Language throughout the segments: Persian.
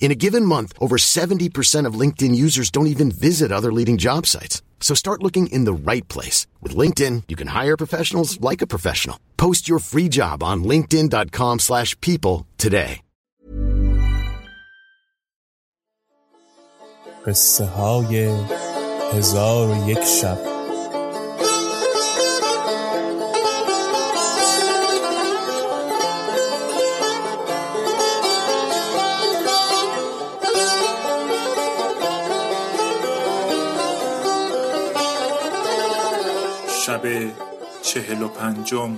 In a given month, over 70% of LinkedIn users don't even visit other leading job sites. So start looking in the right place. With LinkedIn, you can hire professionals like a professional. Post your free job on linkedin.com slash people today. قصه های هزار و یک شب شب چهل و پنجم.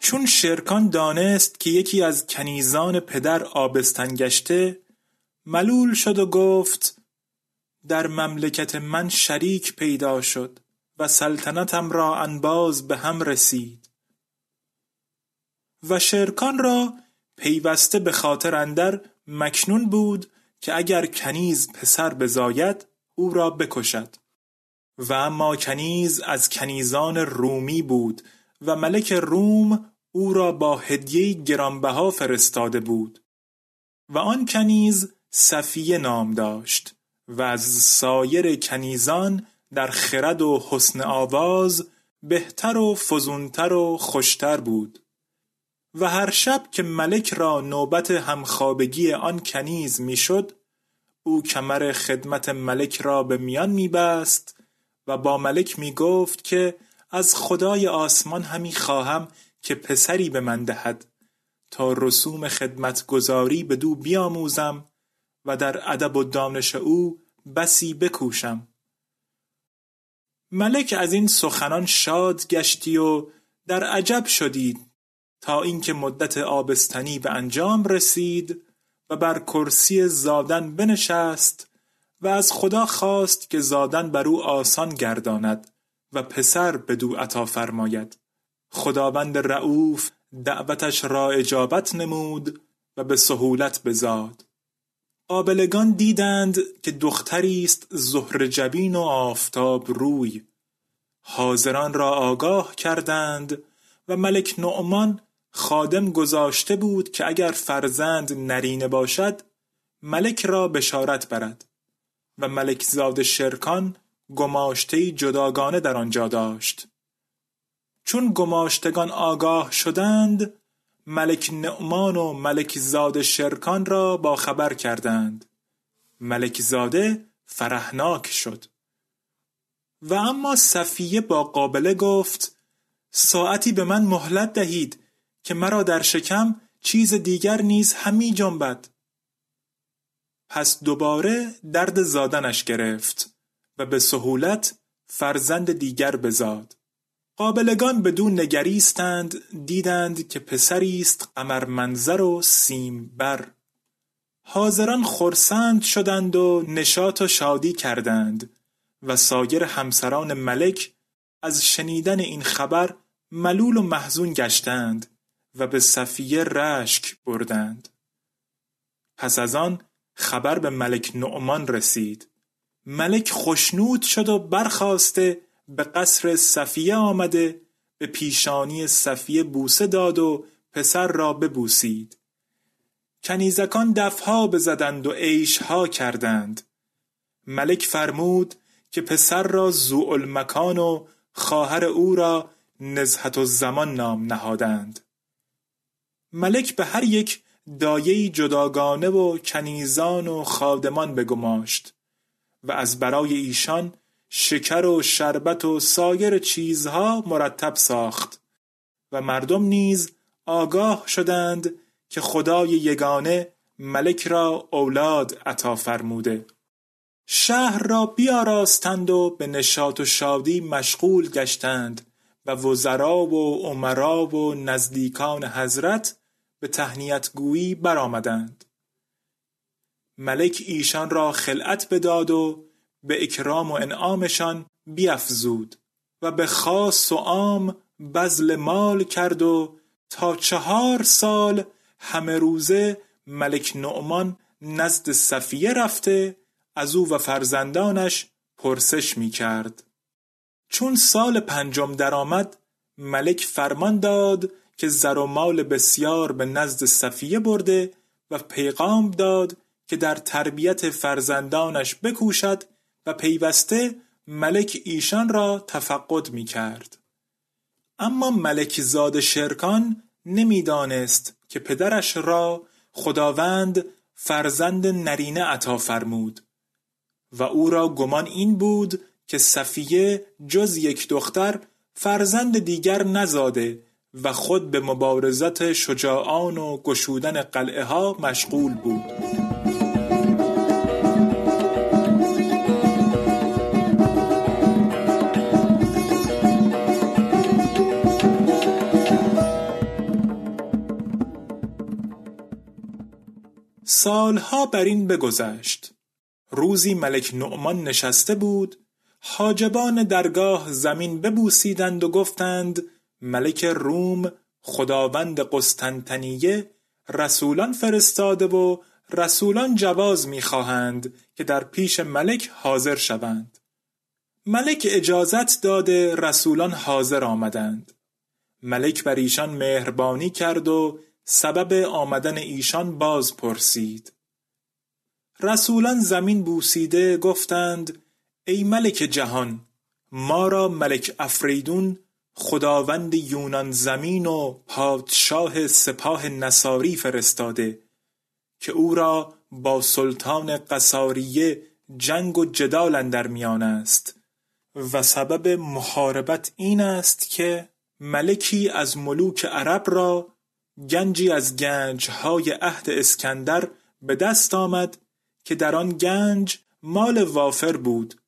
چون شرکان دانست که یکی از کنیزان پدر آبستن گشته ملول شد و گفت در مملکت من شریک پیدا شد و سلطنتم را انباز به هم رسید. و شرکان را پیوسته به خاطر اندر مکنون بود که اگر کنیز پسر بزاید او را بکشد. و اما کنیز از کنیزان رومی بود و ملک روم او را با هدیه گرانبها فرستاده بود. و آن کنیز صفیه نام داشت و از سایر کنیزان در خرد و حسن آواز بهتر و فزونتر و خوشتر بود. و هر شب که ملک را نوبت همخوابگی آن کنیز می‌شد او کمر خدمت ملک را به میان میبست و با ملک می گفت که از خدای آسمان همی خواهم که پسری به من دهد. تا رسوم خدمتگزاری به دو بیاموزم و در ادب و دانش او بسی بکوشم. ملک از این سخنان شاد گشتی و در عجب شدید تا اینکه مدت آبستنی به انجام رسید و بر کرسی زادن بنشست و از خدا خواست که زادن بر او آسان گرداند و پسر بدو عطا فرماید. خداوند رعوف دعوتش را اجابت نمود و به سهولت بزاد قابلگان دیدند که دختری است زهر جبین و آفتاب روی. حاضران را آگاه کردند و ملک نعمان خادم گذاشته بود که اگر فرزند نرینه باشد ملک را بشارت برد. و ملکزاد شرکان گماشته جداگانه در آنجا داشت. چون گماشتگان آگاه شدند ملک نعمان و ملک زاد شرکان را با خبر کردند. ملک زاده فرحناک شد. و اما صفیه با قابله گفت ساعتی به من مهلت دهید که مرا در شکم چیز دیگر نیز همی جنبد. پس دوباره درد زادنش گرفت و به سهولت فرزند دیگر بزاد. قابلگان بدون نگریستند دیدند که پسری است قمر منظر و سیم بر حاضران خرسند شدند و نشاط و شادی کردند و سایر همسران ملک از شنیدن این خبر ملول و محزون گشتند و به صفیه رشک بردند. پس از آن خبر به ملک نعمان رسید. ملک خشنود شد و برخواسته به قصر صفیه آمده به پیشانی صفیه بوسه داد و پسر را ببوسید. کنیزکان دفها بزدند و عیشها کردند. ملک فرمود که پسر را زوء مکان و خواهر او را نزهت الزمان نام نهادند. ملک به هر یک دایه جداگانه و کنیزان و خادمان بگماشت و از برای ایشان شکر و شربت و سایر چیزها مرتب ساخت و مردم نیز آگاه شدند که خدای یگانه ملک را اولاد عطا فرموده. شهر را بیاراستند و به نشاط و شادی مشغول گشتند و وزرا و عمرا و نزدیکان حضرت به تهنیت گویی برآمدند ملک ایشان را خلعت بداد و به اکرام و انعامشان بیافزود و به خاص و عام بذل مال کرد و تا چهار سال همه روزه ملک نعمان نزد صفیه رفته از او و فرزندانش پرسش می کرد. چون سال پنجم درآمد ملک فرمان داد که زر و مال بسیار به نزد صفیه برده و پیغام داد که در تربیت فرزندانش بکوشد و پیوسته ملک ایشان را تفقد می کرد. اما ملک زاد شرکان نمی‌دانست که پدرش را خداوند فرزند نرینه عطا فرمود و او را گمان این بود که صفیه جز یک دختر فرزند دیگر نزاده و خود به مبارزت شجاعان و گشودن قلعه ها مشغول بود. سالها بر این بگذشت. روزی ملک نعمان نشسته بود حاجبان درگاه زمین ببوسیدند و گفتند ملک روم خداوند قسطنطنیه رسولان فرستاده و رسولان جواز می‌خواهند که در پیش ملک حاضر شوند. ملک اجازت داده رسولان حاضر آمدند. ملک بر ایشان مهربانی کرد و سبب آمدن ایشان باز پرسید. رسولان زمین بوسیده گفتند ای ملک جهان ما را ملک افریدون خداوند یونان زمین و پادشاه سپاه نصاری فرستاده که او را با سلطان قصاریه جنگ و جدال اندر میان است و سبب محاربت این است که ملکی از ملوک عرب را گنجی از گنجهای عهد اسکندر به دست آمد که در آن گنج مال وافر بود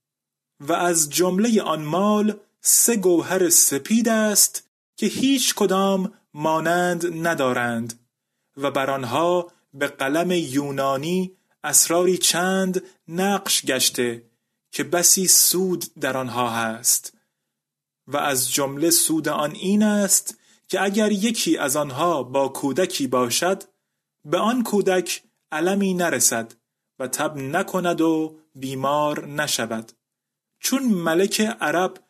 و از جمله آن مال سه گوهر سپید است که هیچ کدام مانند ندارند و بر آنها به قلم یونانی اسراری چند نقش گشته که بسی سود در آنها هست. و از جمله سود آن این است که اگر یکی از آنها با کودکی باشد به آن کودک علمی نرسد و تب نکند و بیمار نشود. چون ملک عرب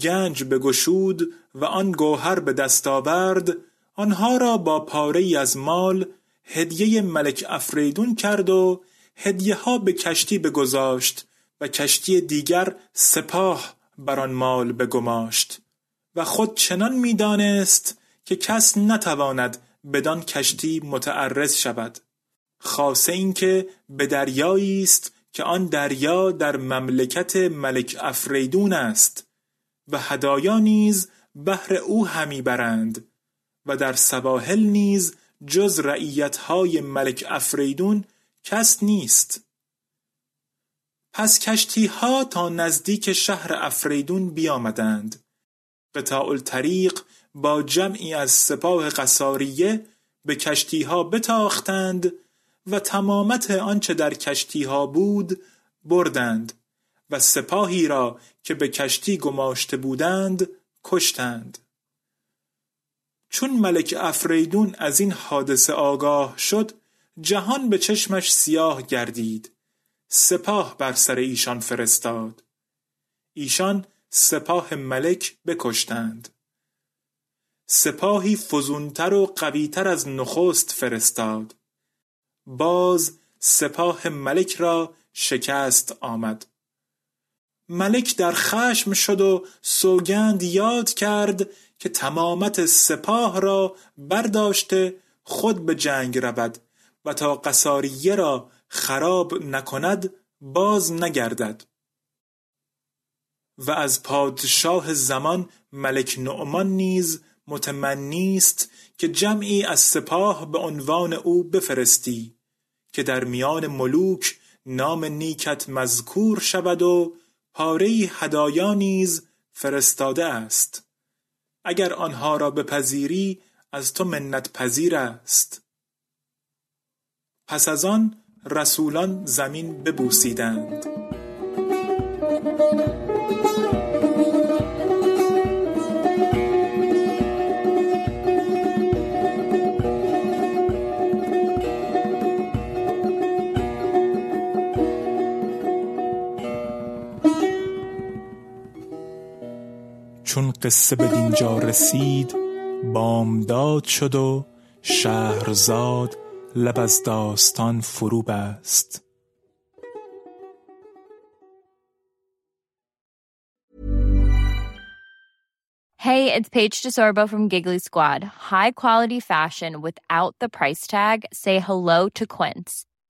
گنج بگشود و آن گوهر به دست آورد آنها را با پاره از مال هدیه ملک افریدون کرد و هدیه ها به کشتی بگذاشت و کشتی دیگر سپاه بر آن مال بگماشت. و خود چنان می‌دانست که کس نتواند بدان کشتی متعرض شود. خاصه اینکه به دریایی است که آن دریا در مملکت ملک افریدون است. و هدایا نیز بهر او همی برند و در سواحل نیز جز های ملک افریدون کس نیست. پس کشتی ها تا نزدیک شهر افریدون بیامدند. قطاع الطریق با جمعی از سپاه قصاریه به کشتی ها بتاختند و تمامت آنچه در کشتی ها بود بردند. و سپاهی را که به کشتی گماشته بودند کشتند. چون ملک افریدون از این حادثه آگاه شد جهان به چشمش سیاه گردید. سپاه بر سر ایشان فرستاد. ایشان سپاه ملک بکشتند. سپاهی فزونتر و قویتر از نخست فرستاد. باز سپاه ملک را شکست آمد. ملک در خشم شد و سوگند یاد کرد که تمامت سپاه را برداشته خود به جنگ رود و تا قصاریه را خراب نکند باز نگردد. و از پادشاه زمان ملک نعمان نیز متمنی است که جمعی از سپاه به عنوان او بفرستی که در میان ملوک نام نیکت مذکور شود و پاره هدایا نیز فرستاده است. اگر آنها را بپذیری از تو منت پذیر است. پس از آن رسولان زمین ببوسیدند. قصه به دینجا رسید بامداد شد و شهرزاد لب از داستان فرو بست Hey, it's Paige DeSorbo from Giggly Squad. High quality fashion without the price tag. Say hello to Quince.